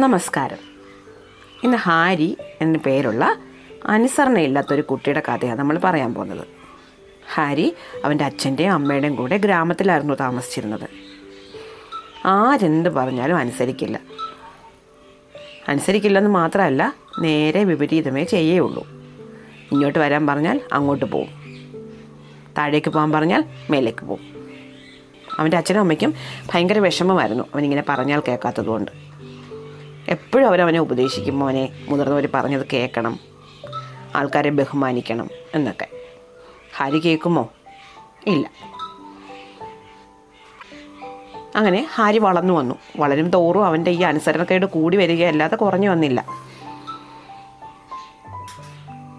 നമസ്കാരം. ഇന്ന് ഹാരി എന്ന പേരുള്ള അനുസരണയില്ലാത്തൊരു കുട്ടിയുടെ കഥയാണ് നമ്മൾ പറയാൻ പോകുന്നത്. ഹാരി അവന്റെ അച്ഛന്റെയും അമ്മയുടെയും കൂടെ ഗ്രാമത്തിലായിരുന്നു താമസിച്ചിരുന്നത്. ആരെന്ത് പറഞ്ഞാലും അനുസരിക്കില്ല. അനുസരിക്കില്ലെന്ന് മാത്രമല്ല നേരെ വിപരീതമേ ചെയ്യുള്ളൂ ഇങ്ങോട്ട് വരാൻ പറഞ്ഞാൽ അങ്ങോട്ട് പോവും. താഴേക്ക് പോകാൻ പറഞ്ഞാൽ മേലേക്ക് പോവും. അവന്റെ അച്ഛനും അമ്മയ്ക്കും ഭയങ്കര വിഷമമായിരുന്നു അവനിങ്ങനെ പറഞ്ഞാൽ കേൾക്കാത്തതുകൊണ്ട്. എപ്പോഴും അവരവനെ ഉപദേശിക്കും മോനെ മുതിർന്നവർ പറഞ്ഞത് കേൾക്കണം. ആൾക്കാരെ ബഹുമാനിക്കണം എന്നൊക്കെ. ഹാരി കേൾക്കുമോ? ഇല്ല. അങ്ങനെ ഹാരി വളർന്നു വന്നു. വളരും തോറും അവന്റെ ഈ അനുസരണക്കേട് കൂടി വരികയല്ലാതെ കുറഞ്ഞു വന്നില്ല.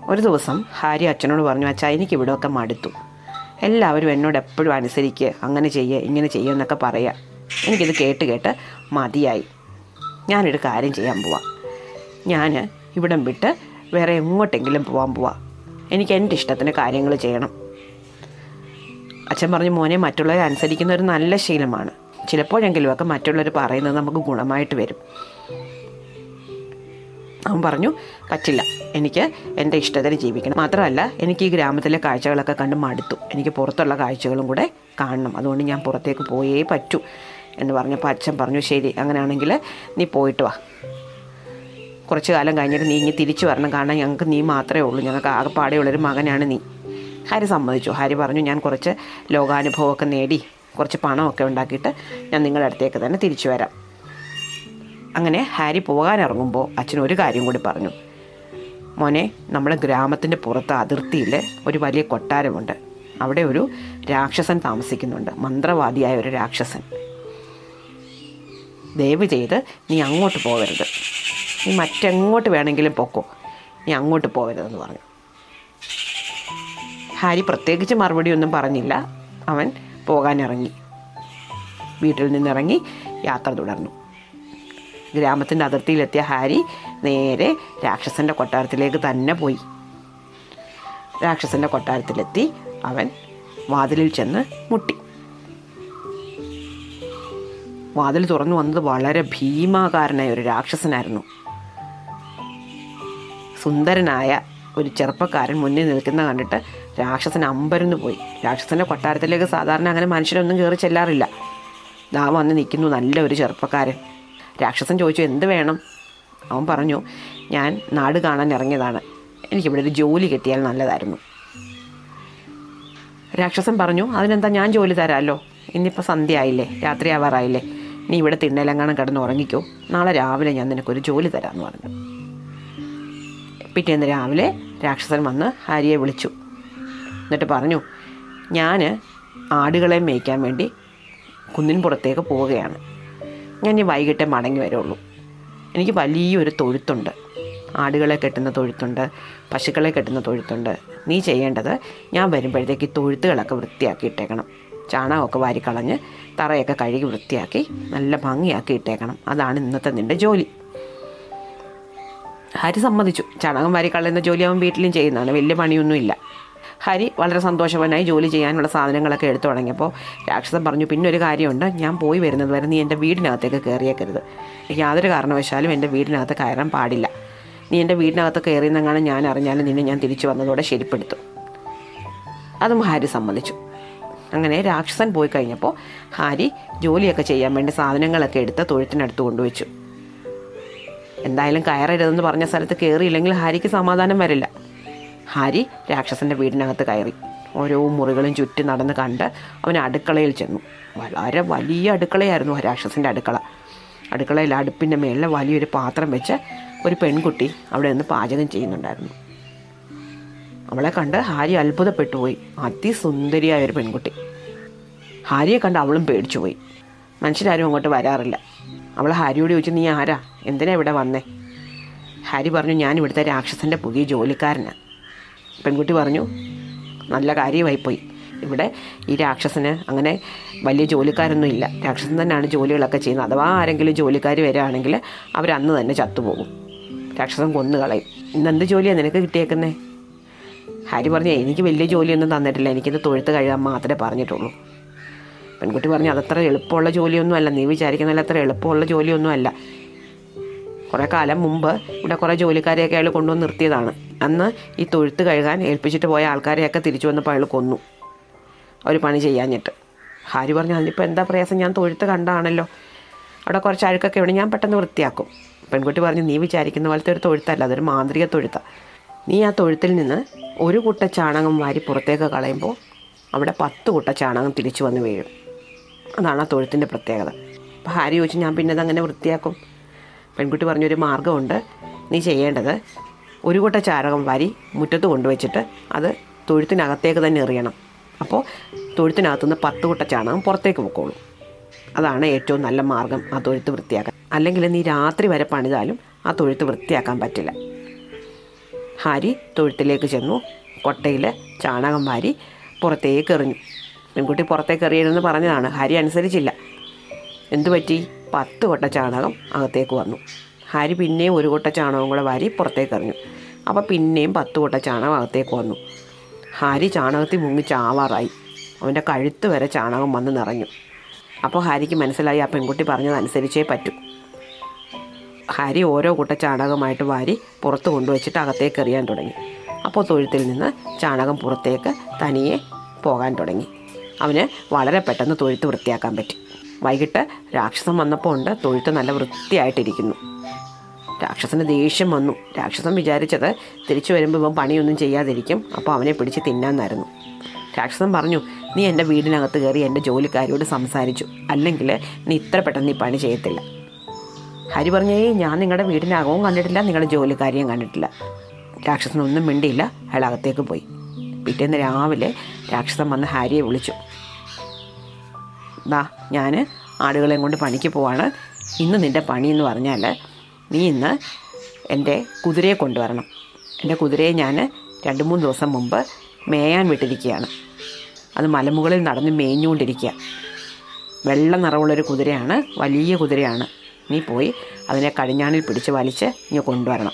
ഒരു ദിവസം ഹാരി അച്ഛനോട് പറഞ്ഞു അച്ഛാ എനിക്ക് ഇവിടെയൊക്കെ മടുത്തു. എല്ലാവരും എന്നോട് എപ്പോഴും അനുസരിക്കുക അങ്ങനെ ചെയ്യുക ഇങ്ങനെ ചെയ്യുക എന്നൊക്കെ പറയുക എനിക്കിത് കേട്ട് കേട്ട് മതിയായി. ഞാനൊരു കാര്യം ചെയ്യാൻ പോവാം. ഞാൻ ഇവിടം വിട്ട് വേറെ എങ്ങോട്ടെങ്കിലും പോകാൻ പോവാം. എനിക്ക് എന്റെ ഇഷ്ടത്തിന് കാര്യങ്ങൾ ചെയ്യണം. അച്ഛൻ പറഞ്ഞു മോനെ മറ്റുള്ളവരെ അനുസരിക്കുന്ന ഒരു നല്ല ശീലമാണ്. ചിലപ്പോഴെങ്കിലുമൊക്കെ മറ്റുള്ളവർ പറയുന്നത് നമുക്ക് ഗുണമായിട്ട് വരും. അവൻ പറഞ്ഞു പറ്റില്ല. എനിക്ക് എന്റെ ഇഷ്ടത്തിന് ജീവിക്കണം. മാത്രമല്ല എനിക്ക് ഈ ഗ്രാമത്തിലെ കാഴ്ചകളൊക്കെ കണ്ട് മടുത്തു. എനിക്ക് പുറത്തുള്ള കാഴ്ചകളും കൂടെ കാണണം. അതുകൊണ്ട് ഞാൻ പുറത്തേക്ക് പോയേ പറ്റൂ. എന്ന് പറഞ്ഞപ്പോൾ അച്ഛൻ പറഞ്ഞു ശരി അങ്ങനെയാണെങ്കിൽ നീ പോയിട്ട് വാ. കുറച്ച് കാലം കഴിഞ്ഞിട്ട് നീ ഇങ്ങനെ തിരിച്ചു വരണം. കാരണം ഞങ്ങൾക്ക് നീ മാത്രമേ ഉള്ളൂ. ഞങ്ങൾക്ക് ആകെപ്പാടെയുള്ളൊരു മകനാണ് നീ. ഹാരി സമ്മതിച്ചു. ഹാരി പറഞ്ഞു ഞാൻ കുറച്ച് ലോകാനുഭവമൊക്കെ നേടി കുറച്ച് പണമൊക്കെ ഉണ്ടാക്കിയിട്ട് ഞാൻ നിങ്ങളുടെ അടുത്തേക്ക് തന്നെ തിരിച്ചു വരാം. അങ്ങനെ ഹാരി പോകാനിറങ്ങുമ്പോൾ അച്ഛൻ ഒരു കാര്യം കൂടി പറഞ്ഞു. മോനെ നമ്മുടെ ഗ്രാമത്തിന്റെ പുറത്ത് അതിർത്തിയിൽ ഒരു വലിയ കൊട്ടാരമുണ്ട്. അവിടെ ഒരു രാക്ഷസൻ താമസിക്കുന്നുണ്ട്. മന്ത്രവാദിയായ ഒരു രാക്ഷസൻ. ദയവ് ചെയ്ത് നീ അങ്ങോട്ട് പോകരുത്. നീ മറ്റെങ്ങോട്ട് വേണമെങ്കിലും പൊക്കോ. നീ അങ്ങോട്ട് പോകരുതെന്ന് പറഞ്ഞു. ഹാരി പ്രത്യേകിച്ച് മറുപടി ഒന്നും പറഞ്ഞില്ല. അവൻ പോകാനിറങ്ങി. വീട്ടിൽ നിന്നിറങ്ങി യാത്ര തുടർന്നു. ഗ്രാമത്തിന്റെ അതിർത്തിയിലെത്തിയ ഹാരി നേരെ രാക്ഷസന്റെ കൊട്ടാരത്തിലേക്ക് തന്നെ പോയി. രാക്ഷസന്റെ കൊട്ടാരത്തിലെത്തി അവൻ വാതിലിൽ ചെന്ന് മുട്ടി. വാതിൽ തുറന്നു വന്നത് വളരെ ഭീമാകാരനായ ഒരു രാക്ഷസനായിരുന്നു. സുന്ദരനായ ഒരു ചെറുപ്പക്കാരൻ മുന്നിൽ നിൽക്കുന്ന കണ്ടിട്ട് രാക്ഷസൻ അമ്പരന്ന് പോയി. രാക്ഷസന്റെ കൊട്ടാരത്തിലേക്ക് സാധാരണ അങ്ങനെ മനുഷ്യരൊന്നും കയറി ചെല്ലാറില്ല. ദാ വന്ന് നിൽക്കുന്നു നല്ല ഒരു ചെറുപ്പക്കാരൻ. രാക്ഷസൻ ചോദിച്ചു എന്ത് വേണം? അവൻ പറഞ്ഞു ഞാൻ നാട് കാണാൻ ഇറങ്ങിയതാണ്. എനിക്കിവിടെ ഒരു ജോലി കിട്ടിയാൽ നല്ലതായിരുന്നു. രാക്ഷസൻ പറഞ്ഞു അതിനെന്താ ഞാൻ ജോലി തരാമല്ലോ? ഇന്നിപ്പോൾ സന്ധ്യ ആയില്ലേ രാത്രി ആവാറായില്ലേ? നീ ഇവിടെ തിണ്ണയിലെങ്ങാനും കിടന്ന് ഉറങ്ങിക്കോ. നാളെ രാവിലെ ഞാൻ നിനക്കൊരു ജോലി തരാമെന്ന് പറഞ്ഞു. പിറ്റേന്ന് രാവിലെ രാക്ഷസൻ വന്ന് ഹാരിയെ വിളിച്ചു. എന്നിട്ട് പറഞ്ഞു ഞാൻ ആടുകളെ മേയ്ക്കാൻ വേണ്ടി കുന്നിൻ പുറത്തേക്ക് പോവുകയാണ്. ഞാൻ ഈ വൈകിട്ടേ മടങ്ങി വരുള്ളൂ. എനിക്ക് വലിയൊരു തൊഴുത്തുണ്ട്. ആടുകളെ കെട്ടുന്ന തൊഴുത്തുണ്ട് പശുക്കളെ കെട്ടുന്ന തൊഴുത്തുണ്ട്. നീ ചെയ്യേണ്ടത് ഞാൻ വരുമ്പോഴത്തേക്ക് തൊഴുത്തുകളൊക്കെ വൃത്തിയാക്കി ഇട്ടേക്കണം. ചാണകമൊക്കെ വാരിക്കളഞ്ഞ് തറയൊക്കെ കഴുകി വൃത്തിയാക്കി നല്ല ഭംഗിയാക്കി ഇട്ടേക്കണം. അതാണ് ഇന്നത്തെ നിന്റെ ജോലി. ഹരി സമ്മതിച്ചു. ചാണകം വാരിക്കളയുന്ന ജോലി അവൻ വീട്ടിലും ചെയ്യുന്നതാണ്. വലിയ പണിയൊന്നുമില്ല. ഹരി വളരെ സന്തോഷവാനായി ജോലി ചെയ്യാനുള്ള സാധനങ്ങളൊക്കെ എടുത്തു തുടങ്ങിയപ്പോൾ രാക്ഷസൻ പറഞ്ഞു പിന്നെ ഒരു കാര്യമുണ്ട്. ഞാൻ പോയി വരുന്നത് വരെ നീ എന്റെ വീടിനകത്തേക്ക് കയറിയേക്കരുത്. യാതൊരു കാരണവശാലും എന്റെ വീടിനകത്ത് കയറാൻ പാടില്ല. നീ എന്റെ വീടിനകത്ത് കയറിയെന്നെങ്ങാണ് ഞാൻ അറിഞ്ഞാലും നിന്നെ ഞാൻ തിരിച്ചു വന്നതോടെ ശരിപ്പെടുത്തും. അതും ഹരി സമ്മതിച്ചു. അങ്ങനെ രാക്ഷസൻ പോയി കഴിഞ്ഞപ്പോൾ ഹാരി ജോലിയൊക്കെ ചെയ്യാൻ വേണ്ടി സാധനങ്ങളൊക്കെ എടുത്ത് തൊഴുത്തിനടുത്ത് കൊണ്ടുവച്ചു. എന്തായാലും കയറരുതെന്ന് പറഞ്ഞ സ്ഥലത്ത് കയറിയില്ലെങ്കിൽ ഹാരിക്ക് സമാധാനം വരില്ല. ഹാരി രാക്ഷസന്റെ വീടിനകത്ത് കയറി. ഓരോ മുറികളും ചുറ്റി നടന്ന് കണ്ട് അവൻ അടുക്കളയിൽ ചെന്നു. വളരെ വലിയ അടുക്കളയായിരുന്നു രാക്ഷസന്റെ അടുക്കള. അടുക്കളയിൽ അടുപ്പിന്റെ മേളിൽ വലിയൊരു പാത്രം വെച്ച് ഒരു പെൺകുട്ടി അവിടെ നിന്ന് പാചകം ചെയ്യുന്നുണ്ടായിരുന്നു. അവളെ കണ്ട് ഹാരി അത്ഭുതപ്പെട്ടു പോയി. അതിസുന്ദരിയായ ഒരു പെൺകുട്ടി. ഹാരിയെ കണ്ട് അവളും പേടിച്ചു പോയി. മനുഷ്യരാരും അങ്ങോട്ട് വരാറില്ല. അവൾ ഹാരിയോട് ചോദിച്ചു നീ ആരാ? എന്തിനാ ഇവിടെ വന്നേ? ഹാരി പറഞ്ഞു ഞാൻ ഇവിടുത്തെ രാക്ഷസന്റെ പുതിയ ജോലിക്കാരനാണ് പെൺകുട്ടി പറഞ്ഞു നല്ല കാര്യമായിപ്പോയി. ഇവിടെ ഈ രാക്ഷസന് അങ്ങനെ വലിയ ജോലിക്കാരൊന്നും ഇല്ല. രാക്ഷസൻ തന്നെയാണ് ജോലികളൊക്കെ ചെയ്യുന്നത്. അഥവാ ആരെങ്കിലും ജോലിക്കാർ വരികയാണെങ്കിൽ അവരന്ന് തന്നെ ചത്തുപോകും. രാക്ഷസൻ കൊന്നു കളയും ഇന്നെന്ത് ജോലിയാണ് നിനക്ക് കിട്ടിയേക്കുന്നേ? ഹാരി പറഞ്ഞു എനിക്ക് വലിയ ജോലിയൊന്നും തന്നിട്ടില്ല. എനിക്കിത് തൊഴുത്ത് കഴുകാൻ മാത്രമേ പറഞ്ഞിട്ടുള്ളൂ. പെൺകുട്ടി പറഞ്ഞു അതത്ര എളുപ്പമുള്ള ജോലിയൊന്നും അല്ല. നീ വിചാരിക്കുന്നതിൽ അത്ര എളുപ്പമുള്ള ജോലിയൊന്നും അല്ല. കുറേ കാലം മുമ്പ് ഇവിടെ കുറേ ജോലിക്കാരെയൊക്കെ അയാൾ കൊണ്ടുവന്ന് നിർത്തിയതാണ്. അന്ന് ഈ തൊഴുത്ത് കഴുകാൻ ഏൽപ്പിച്ചിട്ട് പോയ ആൾക്കാരെയൊക്കെ തിരിച്ചു വന്നപ്പോൾ അയാൾ കൊന്നു. അവർ പണി ചെയ്യാഞ്ഞിട്ട്. ഹാരി പറഞ്ഞു അതിനിപ്പോൾ എന്താ പ്രയാസം? ഞാൻ തൊഴുത്ത് കണ്ടാണല്ലോ. അവിടെ കുറച്ച് അഴുക്കൊക്കെ ഉണ്ട്. ഞാൻ പെട്ടെന്ന് വൃത്തിയാക്കും. പെൺകുട്ടി പറഞ്ഞു നീ വിചാരിക്കുന്ന പോലത്തെ ഒരു തൊഴുത്തല്ല. അതൊരു മാന്ത്രിക തൊഴുത്താണ് നീ ആ തൊഴുത്തിൽ നിന്ന് ഒരു കുട്ട ചാണകം വാരി പുറത്തേക്ക് കളയുമ്പോൾ അവിടെ പത്ത് കുട്ട ചാണകം തിരിച്ചു വന്ന് വീഴും. അതാണ് ആ തൊഴുത്തിന്റെ പ്രത്യേകത. അപ്പോൾ ഹാരി ചോദിച്ചു ഞാൻ പിന്നെ അതങ്ങനെ വൃത്തിയാക്കും? പെൺകുട്ടി പറഞ്ഞൊരു മാർഗമുണ്ട്. നീ ചെയ്യേണ്ടത് ഒരു കുട്ട ചാണകം വാരി മുറ്റത്ത് കൊണ്ടുവച്ചിട്ട് അത് തൊഴുത്തിനകത്തേക്ക് തന്നെ എറിയണം. അപ്പോൾ തൊഴുത്തിനകത്തുനിന്ന് പത്ത് കുട്ട ചാണകം പുറത്തേക്ക് പൊക്കോളും. അതാണ് ഏറ്റവും നല്ല മാർഗം ആ തൊഴുത്ത് വൃത്തിയാക്കാൻ. അല്ലെങ്കിൽ നീ രാത്രി വരെ പണിതാലും ആ തൊഴുത്ത് വൃത്തിയാക്കാൻ പറ്റില്ല. ഹാരി തൊഴുത്തിലേക്ക് ചെന്നു. കൊട്ടയിൽ ചാണകം വാരി പുറത്തേക്ക് എറിഞ്ഞു. പെൺകുട്ടി പുറത്തേക്ക് എറിയണമെന്ന് പറഞ്ഞതാണ്. ഹാരി അനുസരിച്ചില്ല. എന്തു പറ്റി? പത്ത് കൊട്ട ചാണകം അകത്തേക്ക് വന്നു. ഹാരി പിന്നെയും ഒരു കൊട്ട ചാണകം കൂടെ വാരി പുറത്തേക്ക് എറിഞ്ഞു. അപ്പോൾ പിന്നെയും പത്ത് കൊട്ട ചാണകം അകത്തേക്ക് വന്നു. ഹാരി ചാണകത്തിൽ മുങ്ങി ചാവാറായി. അവന്റെ കഴുത്ത് വരെ ചാണകം വന്ന് നിറഞ്ഞു. അപ്പോൾ ഹാരിക്ക് മനസ്സിലായി ആ പെൺകുട്ടി പറഞ്ഞതനുസരിച്ചേ പറ്റൂ. ഹാരി ഓരോ കൂട്ട ചാണകമായിട്ട് വാരി പുറത്ത് കൊണ്ടുവച്ചിട്ട് അകത്തേക്ക് എറിയാൻ തുടങ്ങി. അപ്പോൾ തൊഴുത്തിൽ നിന്ന് ചാണകം പുറത്തേക്ക് തനിയെ പോകാൻ തുടങ്ങി. അവന് വളരെ പെട്ടെന്ന് തൊഴുത്ത് വൃത്തിയാക്കാൻ പറ്റി. വൈകിട്ട് രാക്ഷസൻ വന്നപ്പോൾ ഉണ്ട് തൊഴുത്ത് നല്ല വൃത്തിയായിട്ടിരിക്കുന്നു. രാക്ഷസന് ദേഷ്യം വന്നു. രാക്ഷസൻ വിചാരിച്ചത് തിരിച്ചു വരുമ്പോൾ ഇവൻ പണിയൊന്നും ചെയ്യാതിരിക്കും അപ്പോൾ അവനെ പിടിച്ച് തിന്നാന്നായിരുന്നു. രാക്ഷസൻ പറഞ്ഞു നീ എന്റെ വീടിനകത്ത് കയറി എന്റെ ജോലിക്കാരിയോട് സംസാരിച്ചു. അല്ലെങ്കിൽ നീ ഇത്ര പെട്ടെന്ന് നീ പണി ചെയ്യത്തില്ല. ഹരി പറഞ്ഞു "ഏയ് ഞാൻ നിങ്ങളുടെ വീടിന്റെ അകവും കണ്ടിട്ടില്ല നിങ്ങളുടെ ജോലിക്കാരിയും കണ്ടിട്ടില്ല. രാക്ഷസനൊന്നും മിണ്ടിയില്ല അയാൾ അകത്തേക്ക് പോയി. പിറ്റേന്ന് രാവിലെ രാക്ഷസൻ വന്ന് ഹാരിയെ വിളിച്ചു. ദാ ഞാൻ ആടുകളെയും കൊണ്ട് പണിക്ക് പോവാണ്. ഇന്ന് നിന്റെ പണി എന്ന് പറഞ്ഞാൽ നീ ഇന്ന് എന്റെ കുതിരയെ കൊണ്ടുവരണം. എന്റെ കുതിരയെ ഞാൻ രണ്ട് മൂന്ന് ദിവസം മുമ്പ് മേയാൻ വിട്ടിരിക്കുകയാണ് അത് മലമുകളിൽ നടന്ന് മേഞ്ഞുകൊണ്ടിരിക്കുക വെള്ള നിറവുള്ളൊരു കുതിരയാണ് വലിയ കുതിരയാണ്. നീ പോയി അതിനെ കടിഞ്ഞാണിൽ പിടിച്ച് വലിച്ച് ഇങ്ങ് കൊണ്ടുവരണം.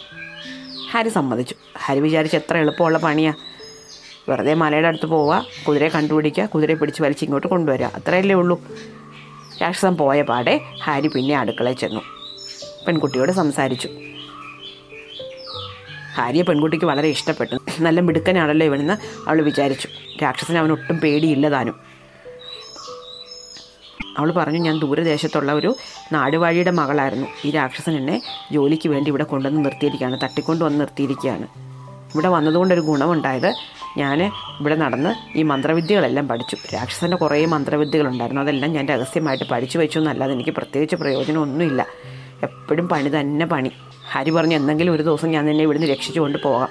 ഹരി സമ്മതിച്ചു. ഹരി വിചാരിച്ച് എത്ര എളുപ്പമുള്ള പണിയാണ് വെറുതെ മലയുടെ അടുത്ത് പോവുക കുതിരയെ കണ്ടുപിടിക്കുക കുതിരയെ പിടിച്ച് വലിച്ച് ഇങ്ങോട്ട് കൊണ്ടുവരിക. അത്രയല്ലേ ഉള്ളൂ. രാക്ഷസം പോയ പാടെ ഹാരി പിന്നെ അടുക്കളയിൽ ചെന്നു. പെൺകുട്ടിയോട് സംസാരിച്ചു. ഹാരിയെ പെൺകുട്ടിക്ക് വളരെ ഇഷ്ടപ്പെട്ടു. നല്ല മിടുക്കനാണല്ലോ ഇവനെന്ന് അവൾ വിചാരിച്ചു. രാക്ഷസന് അവനൊട്ടും പേടിയില്ല താനും. അവൾ പറഞ്ഞു ഞാൻ ദൂരദേശത്തുള്ള ഒരു നാടുവാഴിയുടെ മകളായിരുന്നു. ഈ രാക്ഷസൻ എന്നെ ജോലിക്ക് വേണ്ടി ഇവിടെ കൊണ്ടുവന്ന് നിർത്തിയിരിക്കുകയാണ് തട്ടിക്കൊണ്ട് വന്ന് നിർത്തിയിരിക്കുകയാണ്. ഇവിടെ വന്നതുകൊണ്ടൊരു ഗുണമുണ്ടായത് ഞാൻ ഇവിടെ നടന്ന് ഈ മന്ത്രവിദ്യകളെല്ലാം പഠിച്ചു. രാക്ഷസന്റെ കുറേ മന്ത്രവിദ്യകളുണ്ടായിരുന്നു. അതെല്ലാം ഞാൻ രഹസ്യമായിട്ട് പഠിച്ചു വെച്ചു എന്നല്ലാതെ എനിക്ക് പ്രത്യേകിച്ച് പ്രയോജനമൊന്നുമില്ല. എപ്പോഴും പണി തന്നെ പണി. ഹരി പറഞ്ഞു എന്തെങ്കിലും ഒരു ദിവസം ഞാൻ നിന്നെ ഇവിടുന്ന് രക്ഷിച്ചുകൊണ്ട് പോകാം.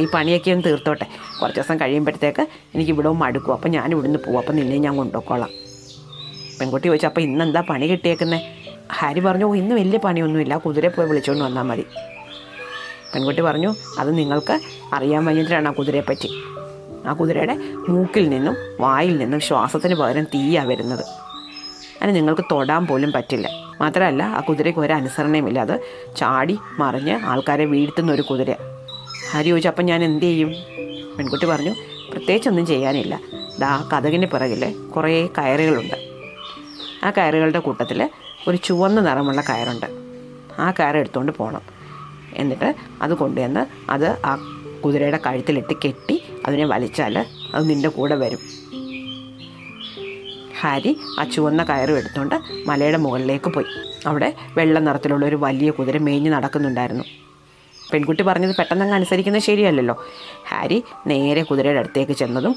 ഈ പണിയൊക്കെ ഒന്ന് തീർത്തോട്ടെ. കുറച്ച് ദിവസം കഴിയുമ്പോഴത്തേക്ക് എനിക്ക് ഇവിടെ മടുക്കും അപ്പോൾ ഞാൻ ഇവിടുന്ന് പോകും അപ്പോൾ നിന്നെ ഞാൻ കൊണ്ടുപോയിക്കോളാം. പെൺകുട്ടി ചോദിച്ചു അപ്പോൾ ഇന്ന് എന്താ പണി കിട്ടിയേക്കുന്നത് ഹാരി പറഞ്ഞു "ഓ, ഇന്ന് വലിയ പണിയൊന്നുമില്ല. കുതിരയെ പോയി വിളിച്ചുകൊണ്ട് വന്നാൽ മതി. പെൺകുട്ടി പറഞ്ഞു അത് നിങ്ങൾക്ക് അറിയാൻ വൈകിട്ടാണ് ആ കുതിരയെ പറ്റി. ആ കുതിരയുടെ മൂക്കിൽ നിന്നും വായിൽ നിന്നും ശ്വാസത്തിന് പകരം തീയാണ് വരുന്നത്. അതിന് നിങ്ങൾക്ക് തൊടാൻ പോലും പറ്റില്ല. മാത്രമല്ല ആ കുതിരയ്ക്ക് ഒരു അനുസരണയുമില്ല അത് ചാടി മറിഞ്ഞ് ആൾക്കാരെ വീഴ്ത്തുന്ന ഒരു കുതിര ഹാരി ചോദിച്ചു അപ്പം ഞാൻ എന്ത് ചെയ്യും? പെൺകുട്ടി പറഞ്ഞു പ്രത്യേകിച്ചൊന്നും ചെയ്യാനില്ല. ദാ കഥകിന് പിറകിൽ കുറേ കയറുകളുണ്ട്. ആ കയറുകളുടെ കൂട്ടത്തിൽ ഒരു ചുവന്ന നിറമുള്ള കയറുണ്ട്. ആ കയർ എടുത്തുകൊണ്ട് പോകണം എന്നിട്ട് അത് കൊണ്ടുവന്ന് അത് ആ കുതിരയുടെ കഴുത്തിലിട്ട് കെട്ടി അതിനെ വലിച്ചാൽ അത് നിന്റെ കൂടെ വരും. ഹാരി ആ ചുവന്ന കയറും എടുത്തുകൊണ്ട് മലയുടെ മുകളിലേക്ക് പോയി. അവിടെ വെള്ള നിറത്തിലുള്ള ഒരു വലിയ കുതിര മേഞ്ഞ് നടക്കുന്നുണ്ടായിരുന്നു. പെൺകുട്ടി പറഞ്ഞത് പെട്ടെന്നങ്ങ് അനുസരിക്കുന്നത് ശരിയല്ലല്ലോ. ഹാരി നേരെ കുതിരയുടെ അടുത്തേക്ക് ചെന്നതും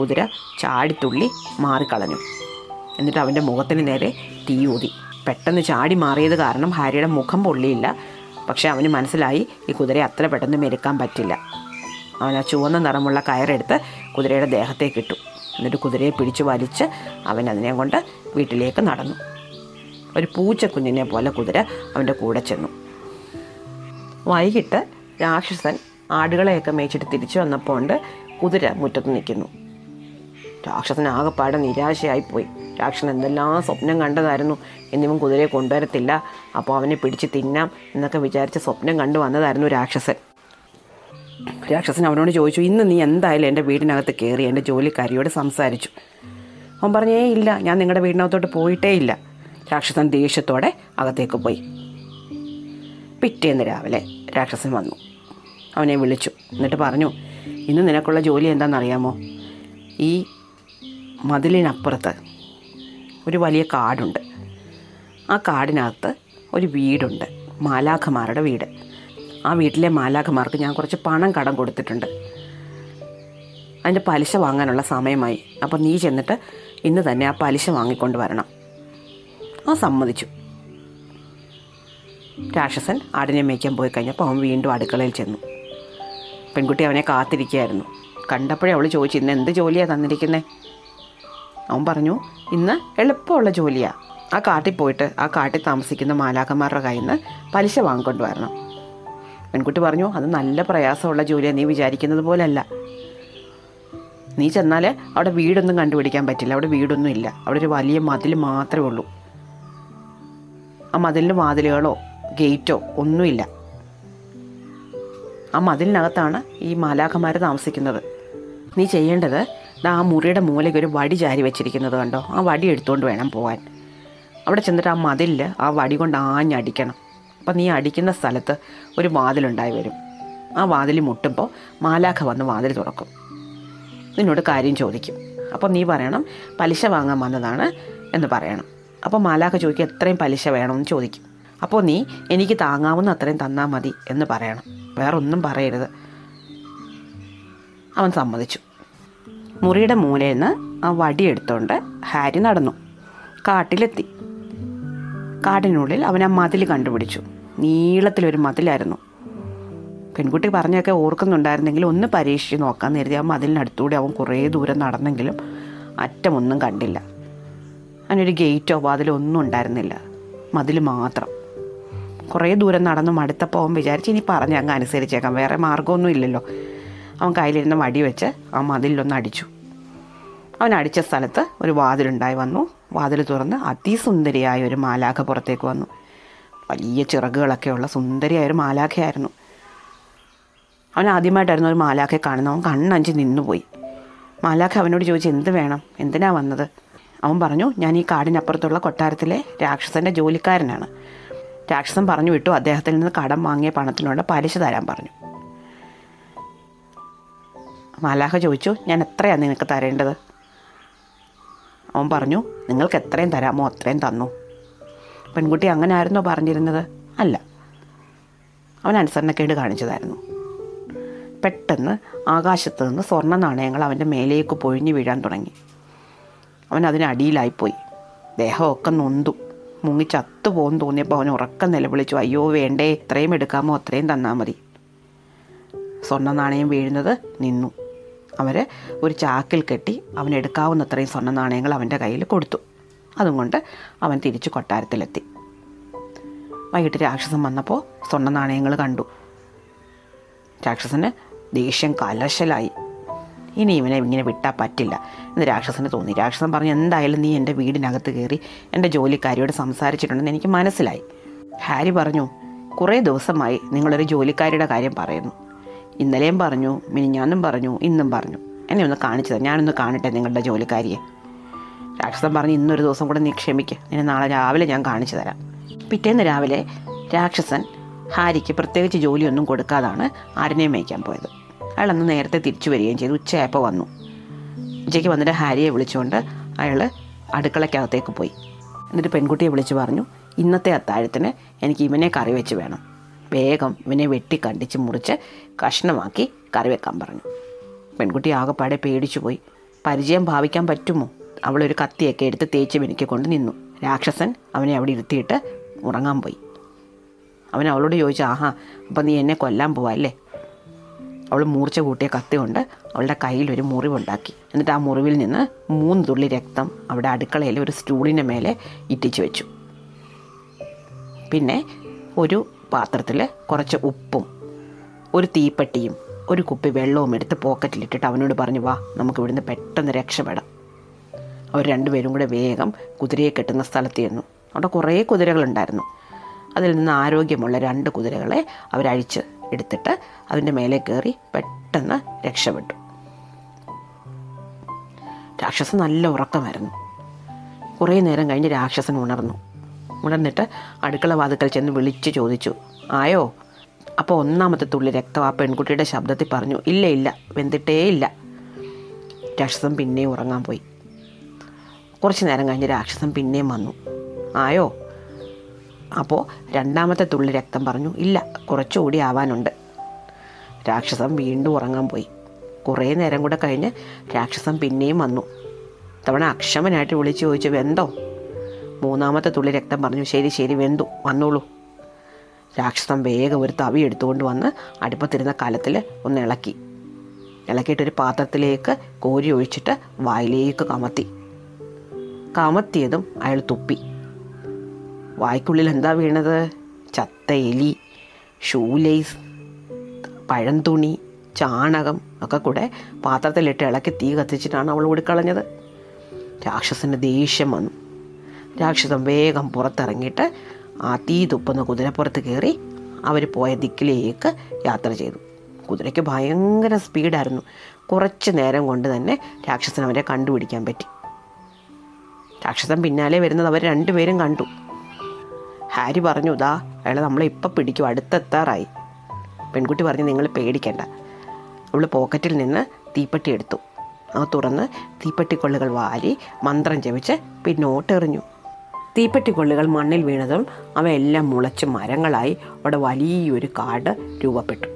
കുതിര ചാടിത്തുള്ളി മാറിക്കളഞ്ഞു. എന്നിട്ട് അവന്റെ മുഖത്തിന് നേരെ തീ ഊതി. പെട്ടെന്ന് ചാടി മാറിയത് കാരണം ഹാരിയുടെ മുഖം പൊള്ളിയില്ല. പക്ഷേ അവന് മനസ്സിലായി ഈ കുതിരയെ അത്ര പെട്ടെന്ന് മെരുക്കാൻ പറ്റില്ല. അവൻ ആ ചുവന്ന നിറമുള്ള കയറെടുത്ത് കുതിരയുടെ ദേഹത്തേക്ക് ഇട്ടു. എന്നിട്ട് കുതിരയെ പിടിച്ചു വലിച്ച് അവൻ അതിനെ കൊണ്ട് വീട്ടിലേക്ക് നടന്നു. ഒരു പൂച്ചക്കുഞ്ഞിനെ പോലെ കുതിര അവന്റെ കൂടെ ചെന്നു. വൈകിട്ട് രാക്ഷസൻ ആടുകളെയൊക്കെ മേച്ചിട്ട് തിരിച്ചു വന്നപ്പോൾ കുതിര മുറ്റത്ത് നിൽക്കുന്നു. രാക്ഷസൻ ആകെപ്പാടെ നിരാശയായിപ്പോയി. രാക്ഷസൻ എന്തെല്ലാം സ്വപ്നം കണ്ടതായിരുന്നു. എന്നിവൻ കുതിരയെ കൊണ്ടുവരത്തില്ല. അപ്പോൾ അവനെ പിടിച്ച് തിന്നാം എന്നൊക്കെ വിചാരിച്ച് സ്വപ്നം കണ്ടു വന്നതായിരുന്നു രാക്ഷസൻ. രാക്ഷസൻ അവനോട് ചോദിച്ചു ഇന്ന് നീ എന്തായാലും എന്റെ വീടിനകത്ത് കയറി എന്റെ ജോലിക്കാരിയോട് സംസാരിച്ചു. അവൻ പറഞ്ഞേ ഇല്ല ഞാൻ നിങ്ങളുടെ വീടിനകത്തോട്ട് പോയിട്ടേ ഇല്ല. രാക്ഷസൻ ദേഷ്യത്തോടെ അകത്തേക്ക് പോയി. പിറ്റേന്ന് രാവിലെ രാക്ഷസൻ വന്നു. അവനെ വിളിച്ചു. എന്നിട്ട് പറഞ്ഞു ഇന്ന് നിനക്കുള്ള ജോലി എന്താണെന്നറിയാമോ? ഈ മതിലിനപ്പുറത്ത് ഒരു വലിയ കാടുണ്ട്. ആ കാടിനകത്ത് ഒരു വീടുണ്ട്. മാലാഖമാരുടെ വീട്. ആ വീട്ടിലെ മാലാഖമാർക്ക് ഞാൻ കുറച്ച് പണം കടം കൊടുത്തിട്ടുണ്ട്. അതിന്റെ പലിശ വാങ്ങാനുള്ള സമയമായി. അപ്പോൾ നീ ചെന്നിട്ട് ഇന്ന് തന്നെ ആ പലിശ വാങ്ങിക്കൊണ്ട് വരണം. ആ സമ്മതിച്ചു. രാക്ഷസൻ ആടിനെ മേയ്ക്കാൻ പോയി കഴിഞ്ഞപ്പോൾ അവൻ വീണ്ടും അടുക്കളയിൽ ചെന്നു. പെൺകുട്ടി അവനെ കാത്തിരിക്കുകയായിരുന്നു. കണ്ടപ്പോഴേ അവൾ ചോദിച്ചു ഇന്ന് എന്ത് ജോലിയാണ് തന്നിരിക്കുന്നത് അവൻ പറഞ്ഞു ഇന്ന് എളുപ്പമുള്ള ജോലിയാണ് ആ കാട്ടിൽ പോയിട്ട് ആ കാട്ടിൽ താമസിക്കുന്ന മാലാഖന്മാരുടെ കയ്യിൽ നിന്ന് പലിശ വാങ്ങിക്കൊണ്ട് വരണം. പെൺകുട്ടി പറഞ്ഞു അത് നല്ല പ്രയാസമുള്ള ജോലിയാണ് നീ വിചാരിക്കുന്നത് പോലല്ല. നീ ചെന്നാൽ അവിടെ വീടൊന്നും കണ്ടുപിടിക്കാൻ പറ്റില്ല അവിടെ വീടൊന്നും ഇല്ല. അവിടെ ഒരു വലിയ മതിൽ മാത്രമേ ഉള്ളൂ. ആ മതിലിന് വാതിലുകളോ ഗേറ്റോ ഒന്നുമില്ല. ആ മതിലിനകത്താണ് ഈ മാലാഖമാർ താമസിക്കുന്നത്. നീ ചെയ്യേണ്ടത് ആ മുറിയുടെ മൂലയ്ക്ക് ഒരു വടി ചാരി വെച്ചിരിക്കുന്നത് കണ്ടോ? ആ വടി എടുത്തുകൊണ്ട് വേണം പോകാൻ അവിടെ ചെന്നിട്ട് ആ മതിൽ ആ വടി കൊണ്ട് ആഞ്ഞടിക്കണം. അപ്പം നീ അടിക്കുന്ന സ്ഥലത്ത് ഒരു വാതിലുണ്ടായി വരും. ആ വാതിൽ മുട്ടുമ്പോൾ മാലാഖ വന്ന് വാതിൽ തുറക്കും. നിന്നോട് കാര്യം ചോദിക്കും. അപ്പോൾ നീ പറയണം പലിശ വാങ്ങാൻ വന്നതാണ് എന്ന് പറയണം. അപ്പോൾ മാലാഖ ചോദിക്കുക എത്രയും പലിശ വേണമെന്ന് ചോദിക്കും. അപ്പോൾ നീ എനിക്ക് താങ്ങാവുന്ന അത്രയും തന്നാൽ മതി എന്ന് പറയണം. വേറൊന്നും പറയരുത്. അവൻ സമ്മതിച്ചു. മുറിയുടെ മൂലയിൽ നിന്ന് ആ വടി എടുത്തുകൊണ്ട് ഹാരി നടന്നു. കാട്ടിലെത്തി. കാടിനുള്ളിൽ അവൻ ആ മതിൽ കണ്ടുപിടിച്ചു. നീളത്തിലൊരു മതിലായിരുന്നു. പെൺകുട്ടി പറഞ്ഞൊക്കെ ഓർക്കുന്നുണ്ടായിരുന്നെങ്കിൽ ഒന്ന് പരീക്ഷിച്ച് നോക്കാൻ നേരത്തെ ആ മതിലിനടുത്തൂടെ അവൻ കുറേ ദൂരം നടന്നെങ്കിലും അറ്റമൊന്നും കണ്ടില്ല. അതിനൊരു ഗേറ്റോ വാതിലോ ഒന്നും ഉണ്ടായിരുന്നില്ല. മതിൽ മാത്രം. കുറേ ദൂരം നടന്നും മടുത്തപ്പോൾ അവൻ വിചാരിച്ച് ഇനി പറഞ്ഞ് അങ്ങ് അനുസരിച്ചേക്കാം. വേറെ മാർഗമൊന്നും ഇല്ലല്ലോ. അവൻ കയ്യിലിരുന്ന വടി വെച്ച് ആ മതിലൊന്ന് അടിച്ചു. അവൻ അടിച്ച സ്ഥലത്ത് ഒരു വാതിലുണ്ടായി വന്നു. വാതിൽ തുറന്ന് അതിസുന്ദരിയായ ഒരു മാലാഖ പുറത്തേക്ക് വന്നു. വലിയ ചിറകുകളൊക്കെയുള്ള സുന്ദരിയായ ഒരു മാലാഖയായിരുന്നു. അവൻ ആദ്യമായിട്ടായിരുന്നു ഒരു മാലാഖയെ കാണുന്നത്. അവൻ കണ്ണഞ്ചി നിന്നുപോയി. മാലാഖ അവനോട് ചോദിച്ചു എന്ത് വേണം? എന്തിനാ വന്നത്? അവൻ പറഞ്ഞു ഞാൻ ഈ കാടിനപ്പുറത്തുള്ള കൊട്ടാരത്തിലെ രാക്ഷസന്റെ ജോലിക്കാരനാണ്. രാക്ഷസൻ പറഞ്ഞു വിട്ടു. അദ്ദേഹത്തിൽ നിന്ന് കടം വാങ്ങിയ പണത്തിനുള്ള പലിശ തരാൻ പറഞ്ഞു. മാലാഖ ചോദിച്ചു ഞാൻ എത്രയാണ് നിനക്ക് തരേണ്ടത്? അവൻ പറഞ്ഞു നിങ്ങൾക്ക് എത്രയും തരാമോ അത്രയും തന്നു. പെൺകുട്ടി അങ്ങനെ ആയിരുന്നോ പറഞ്ഞിരുന്നത്? അല്ല. അവൻ അനുസരണക്കേട് കാണിച്ചതായിരുന്നു. പെട്ടെന്ന് ആകാശത്ത് നിന്ന് സ്വർണ നാണയങ്ങൾ അവന്റെ മേലേക്ക് പൊഴിഞ്ഞു വീഴാൻ തുടങ്ങി. അവൻ അതിനടിയിലായിപ്പോയി ദേഹമൊക്കെ നൊന്തു. മുങ്ങി ചത്തു പോകുന്നു തോന്നിയപ്പോൾ അവൻ ഉറക്കം നിലവിളിച്ചു അയ്യോ വേണ്ടേ ഇത്രയും എടുക്കാമോ അത്രയും തന്നാൽ മതി. സ്വർണ നാണയം വീഴുന്നത് നിന്നു. അവർ ഒരു ചാക്കിൽ കെട്ടി അവൻ എടുക്കാവുന്നത്രയും സ്വർണ നാണയങ്ങൾ അവന്റെ കയ്യിൽ കൊടുത്തു. അതുകൊണ്ട് അവൻ തിരിച്ചു കൊട്ടാരത്തിലെത്തി. വൈകിട്ട് രാക്ഷസൻ വന്നപ്പോൾ സ്വർണ നാണയങ്ങൾ കണ്ടു. രാക്ഷസന് ദേഷ്യം കലശലായി. ഇനി ഇവനെ ഇങ്ങനെ വിട്ടാൽ പറ്റില്ല എന്ന് രാക്ഷസന് തോന്നി. രാക്ഷസൻ പറഞ്ഞു എന്തായാലും നീ എന്റെ വീടിനകത്ത് കയറി എന്റെ ജോലിക്കാരിയോട് സംസാരിച്ചിട്ടുണ്ടെന്ന് എനിക്ക് മനസ്സിലായി. ഹാരി പറഞ്ഞു കുറേ ദിവസമായി നിങ്ങളൊരു ജോലിക്കാരിയുടെ കാര്യം പറയുന്നു. ഇന്നലെയും പറഞ്ഞു മിനിഞ്ഞാന്നും പറഞ്ഞു ഇന്നും പറഞ്ഞു. എന്നെ ഒന്ന് കാണിച്ചു തരാം. ഞാനൊന്ന് കാണട്ടെ നിങ്ങളുടെ ജോലിക്കാരിയെ. രാക്ഷസൻ പറഞ്ഞ് ഇന്നൊരു ദിവസം കൂടെ നീ ക്ഷമിക്കുക നിന്നെ നാളെ രാവിലെ ഞാൻ കാണിച്ചു തരാം. പിറ്റേന്ന് രാവിലെ രാക്ഷസൻ ഹാരിക്ക് പ്രത്യേകിച്ച് ജോലിയൊന്നും കൊടുക്കാതാണ് ആരനെയും മേയ്ക്കാൻ പോയത്. അയാൾ അന്ന് നേരത്തെ തിരിച്ചു വരികയും ചെയ്തു. ഉച്ചയായപ്പോൾ വന്നു. ഉച്ചയ്ക്ക് വന്നിട്ട് ഹാരിയെ വിളിച്ചുകൊണ്ട് അയാൾ അടുക്കളയ്ക്കകത്തേക്ക് പോയി. എന്നിട്ട് പെൺകുട്ടിയെ വിളിച്ച് പറഞ്ഞു ഇന്നത്തെ അത്താഴത്തിന് എനിക്ക് ഇവനെ കറി വെച്ച് വേണം. വേഗം ഇവനെ വെട്ടി കണ്ടിച്ച് മുറിച്ച് കഷ്ണമാക്കി കറി വെക്കാൻ പറഞ്ഞു. പെൺകുട്ടി ആകെപ്പാടെ പേടിച്ചു പോയി. പരിചയം ഭാവിക്കാൻ പറ്റുമോ? അവളൊരു കത്തിയൊക്കെ എടുത്ത് തേച്ച് മിനുക്കി കൊണ്ട് നിന്നു. രാക്ഷസൻ അവനെ അവിടെ ഇരുത്തിയിട്ട് ഉറങ്ങാൻ പോയി. അവൻ അവളോട് ചോദിച്ചു ആഹാ അപ്പം നീ എന്നെ കൊല്ലാൻ പോവാ അല്ലേ? അവൾ മൂർച്ച കൂട്ടിയ കത്തി കൊണ്ട് അവളുടെ കയ്യിൽ ഒരു മുറിവുണ്ടാക്കി. എന്നിട്ട് ആ മുറിവിൽ നിന്ന് മൂന്ന് തുള്ളി രക്തം അവിടെ അടുക്കളയിൽ ഒരു സ്റ്റൂളിന്റെ മേലെ ഇറ്റിച്ചു വെച്ചു. പിന്നെ ഒരു പാത്രത്തിൽ കുറച്ച് ഉപ്പും ഒരു തീപ്പെട്ടിയും ഒരു കുപ്പി വെള്ളവും എടുത്ത് പോക്കറ്റിലിട്ടിട്ട് അവനോട് പറഞ്ഞു വാ നമുക്ക് ഇവിടുന്ന് പെട്ടെന്ന് രക്ഷപ്പെടാം. അവർ രണ്ടുപേരും കൂടെ വേഗം കുതിരയെ കെട്ടുന്ന സ്ഥലത്ത് ചെന്നു. അവിടെ കുറേ കുതിരകളുണ്ടായിരുന്നു. അതിൽ നിന്ന് ആരോഗ്യമുള്ള രണ്ട് കുതിരകളെ അവരഴിച്ച് എടുത്തിട്ട് അതിന്റെ മേലെ കയറി പെട്ടെന്ന് രക്ഷപ്പെട്ടു. രാക്ഷസൻ നല്ല ഉറക്കമായിരുന്നു. കുറേ നേരം കഴിഞ്ഞ് രാക്ഷസൻ ഉണർന്നു. ഉണർന്നിട്ട് അടുക്കള വാതുക്കൽ ചെന്ന് വിളിച്ച് ചോദിച്ചു ആയോ? അപ്പോൾ ഒന്നാമത്തെ തുള്ളി രക്തം ആ പെൺകുട്ടിയുടെ ശബ്ദത്തിൽ പറഞ്ഞു ഇല്ല ഇല്ല വെന്തിട്ടേ ഇല്ല. രാക്ഷസം പിന്നെയും ഉറങ്ങാൻ പോയി. കുറച്ച് നേരം കഴിഞ്ഞ് രാക്ഷസം പിന്നെയും വന്നു ആയോ? അപ്പോൾ രണ്ടാമത്തെ തുള്ളി രക്തം പറഞ്ഞു ഇല്ല കുറച്ചുകൂടി ആവാനുണ്ട്. രാക്ഷസം വീണ്ടും ഉറങ്ങാൻ പോയി. കുറേ നേരം കൂടെ കഴിഞ്ഞ് രാക്ഷസം പിന്നെയും വന്നു. തവണ അക്ഷമനായിട്ട് വിളിച്ച് ചോദിച്ചു വെന്തോ? മൂന്നാമത്തെ തുള്ളി രക്തം പറഞ്ഞു ശരി ശരി വെന്തു വന്നോളൂ. രാക്ഷസം വേഗം ഒരു തവി എടുത്തുകൊണ്ട് വന്ന് അടുപ്പത്തിരുന്ന കലത്തിൽ ഒന്ന് ഇളക്കി. ഇളക്കിയിട്ടൊരു പാത്രത്തിലേക്ക് കോരി ഒഴിച്ചിട്ട് വായിലേക്ക് കമത്തി. കമത്തിയതും അയാൾ തുപ്പി. വായ്ക്കുള്ളിൽ എന്താ വീണത്? ചത്ത എലി ഷൂലേസ് പഴംതുണി ചാണകം ഒക്കെ കൂടെ പാത്രത്തിലിട്ട് ഇളക്കി തീ കത്തിച്ചിട്ടാണ് അവൾ ഓടിക്കളഞ്ഞത് രാക്ഷസന് ദേഷ്യം വന്നു. രാക്ഷസൻ വേഗം പുറത്തിറങ്ങിയിട്ട് ആ തീ തുപ്പുന്ന കുതിരപ്പുറത്ത് കയറി അവർ പോയ ദിക്കിലേക്ക് യാത്ര ചെയ്തു. കുതിരയ്ക്ക് ഭയങ്കര സ്പീഡായിരുന്നു. കുറച്ച് നേരം കൊണ്ട് തന്നെ രാക്ഷസൻ അവരെ കണ്ടുപിടിക്കാൻ പറ്റി. രാക്ഷസൻ പിന്നാലെ വരുന്നത് അവർ രണ്ടുപേരും കണ്ടു. ഹാരി പറഞ്ഞു ഇതാ അയാൾ നമ്മളെ ഇപ്പം പിടിക്കും അടുത്തെത്താറായി. പെൺകുട്ടി പറഞ്ഞു നിങ്ങൾ പേടിക്കേണ്ട. അവൾ പോക്കറ്റിൽ നിന്ന് തീപ്പെട്ടി എടുത്തു. ആ തുറന്ന് തീപ്പെട്ടിക്കൊള്ളുകൾ വാരി മന്ത്രം ജപിച്ച് പിന്നോട്ടെറിഞ്ഞു. തീപ്പെട്ടിക്കൊള്ളുകൾ മണ്ണിൽ വീണതും അവയെല്ലാം മുളച്ച് മരങ്ങളായി അവിടെ വലിയൊരു കാട് രൂപപ്പെട്ടു.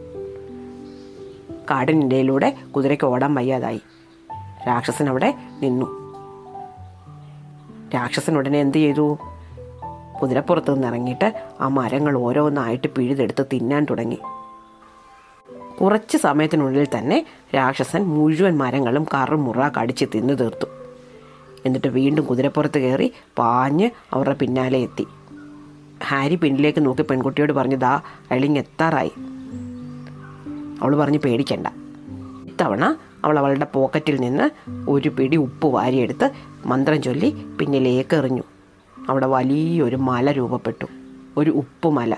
കാടിനിടയിലൂടെ കുതിരയ്ക്ക് ഓടാൻ വയ്യാതായി. രാക്ഷസൻ അവിടെ നിന്നു. രാക്ഷസൻ ഉടനെ എന്ത് ചെയ്തു? കുതിരപ്പുറത്ത് നിന്ന് ഇറങ്ങിയിട്ട് ആ മരങ്ങൾ ഓരോന്നായിട്ട് പിഴുതെടുത്ത് തിന്നാൻ തുടങ്ങി. കുറച്ച് സമയത്തിനുള്ളിൽ തന്നെ രാക്ഷസൻ മുഴുവൻ മരങ്ങളും കറുമുറ കടിച്ച് തിന്നു തീർത്തു. എന്നിട്ട് വീണ്ടും കുതിരപ്പുറത്ത് കയറി പാഞ്ഞ് അവരുടെ പിന്നാലെ എത്തി. ഹാരി പിന്നിലേക്ക് നോക്കി പെൺകുട്ടിയോട് പറഞ്ഞു ദാ അയളിങ് എത്താറായി. അവൾ പറഞ്ഞു പേടിക്കണ്ട. ഇത്തവണ അവൾ അവളുടെ പോക്കറ്റിൽ നിന്ന് ഒരു പിടി ഉപ്പ് വാരിയെടുത്ത് മന്ത്രം ചൊല്ലി പിന്നിലേക്ക് എറിഞ്ഞു. അവിടെ വലിയൊരു മല രൂപപ്പെട്ടു. ഒരു ഉപ്പ് മല.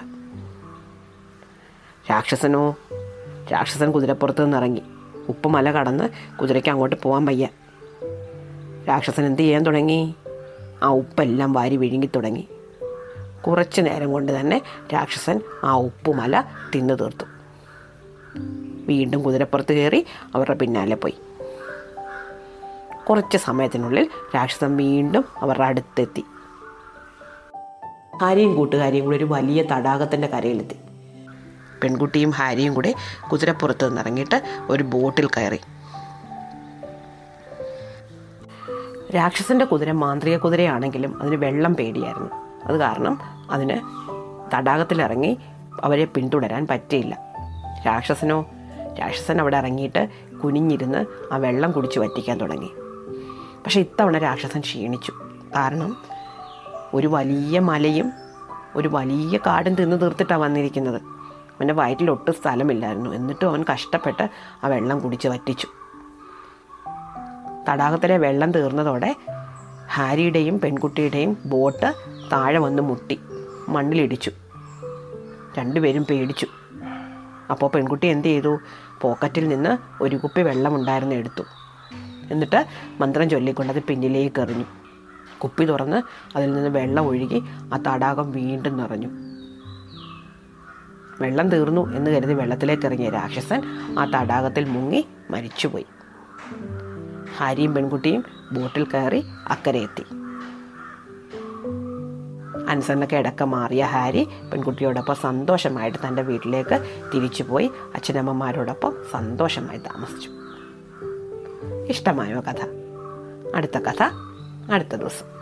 രാക്ഷസനോ രാക്ഷസൻ കുതിരപ്പുറത്ത് നിന്ന് ഇറങ്ങി ഉപ്പുമല കടന്ന് കുതിരയ്ക്ക് അങ്ങോട്ട് പോകാൻ വയ്യ. രാക്ഷസൻ എന്ത് ചെയ്യാൻ തുടങ്ങി? ആ ഉപ്പെല്ലാം വാരി വിഴുങ്ങി തുടങ്ങി. കുറച്ച് നേരം കൊണ്ട് തന്നെ രാക്ഷസൻ ആ ഉപ്പുമല തിന്നു തീർത്തു. വീണ്ടും കുതിരപ്പുറത്ത് കയറി അവരുടെ പിന്നാലെ പോയി. കുറച്ച് സമയത്തിനുള്ളിൽ രാക്ഷസൻ വീണ്ടും അവരുടെ അടുത്തെത്തി. ഹാരിയും കൂട്ടുകാരിയും കൂടി ഒരു വലിയ തടാകത്തിന്റെ കരയിലെത്തി. പെൺകുട്ടിയും ഹാരിയും കൂടി കുതിരപ്പുറത്ത് നിന്ന് ഇറങ്ങിയിട്ട് ഒരു ബോട്ടിൽ കയറി. രാക്ഷസന്റെ കുതിര മാന്ത്രിക കുതിരയാണെങ്കിലും അതിന് വെള്ളം പേടിയായിരുന്നു. അത് കാരണം അതിന് തടാകത്തിലിറങ്ങി അവരെ പിന്തുടരാൻ പറ്റിയില്ല. രാക്ഷസനോ രാക്ഷസൻ അവിടെ ഇറങ്ങിയിട്ട് കുനിഞ്ഞിരുന്ന് ആ വെള്ളം കുടിച്ച് വറ്റിക്കാൻ തുടങ്ങി. പക്ഷെ ഇത്തവണ രാക്ഷസൻ ക്ഷീണിച്ചു. കാരണം ഒരു വലിയ മലയും ഒരു വലിയ കാടും തിന്ന് തീർത്തിട്ടാണ് വന്നിരിക്കുന്നത്. അവന്റെ വയറ്റിൽ ഒട്ടും സ്ഥലമില്ലായിരുന്നു. എന്നിട്ടും അവൻ കഷ്ടപ്പെട്ട് ആ വെള്ളം കുടിച്ച് വറ്റിച്ചു. തടാകത്തിലെ വെള്ളം തീർന്നതോടെ ഹാരിയുടെയും പെൺകുട്ടിയുടെയും ബോട്ട് താഴെ വന്ന് മുട്ടി മണ്ണിലിടിച്ചു. രണ്ടുപേരും പേടിച്ചു. അപ്പോൾ പെൺകുട്ടി എന്ത് ചെയ്തു? പോക്കറ്റിൽ നിന്ന് ഒരു കുപ്പി വെള്ളമുണ്ടായിരുന്നു എടുത്തു. എന്നിട്ട് മന്ത്രം ചൊല്ലിക്കൊണ്ട് അത് പിന്നിലേക്ക് എറിഞ്ഞു. കുപ്പി തുറന്ന് അതിൽ നിന്ന് വെള്ളം ഒഴുകി ആ തടാകം വീണ്ടും നിറഞ്ഞു. വെള്ളം തീർന്നു എന്ന് കരുതി വെള്ളത്തിലേക്ക് ഇറങ്ങിയ രാക്ഷസൻ ആ തടാകത്തിൽ മുങ്ങി മരിച്ചുപോയി. ഹാരിയും പെൺകുട്ടിയും ബോട്ടിൽ കയറി അക്കരെ എത്തി. അനുസരണക്ക് ഇടക്ക മാറിയ ഹാരി പെൺകുട്ടിയോടൊപ്പം സന്തോഷമായിട്ട് തന്റെ വീട്ടിലേക്ക് തിരിച്ചുപോയി അച്ഛനമ്മമാരോടൊപ്പം സന്തോഷമായി താമസിച്ചു. ഇഷ്ടമായോ കഥ? അടുത്ത കഥ അടുത്ത ദിവസം.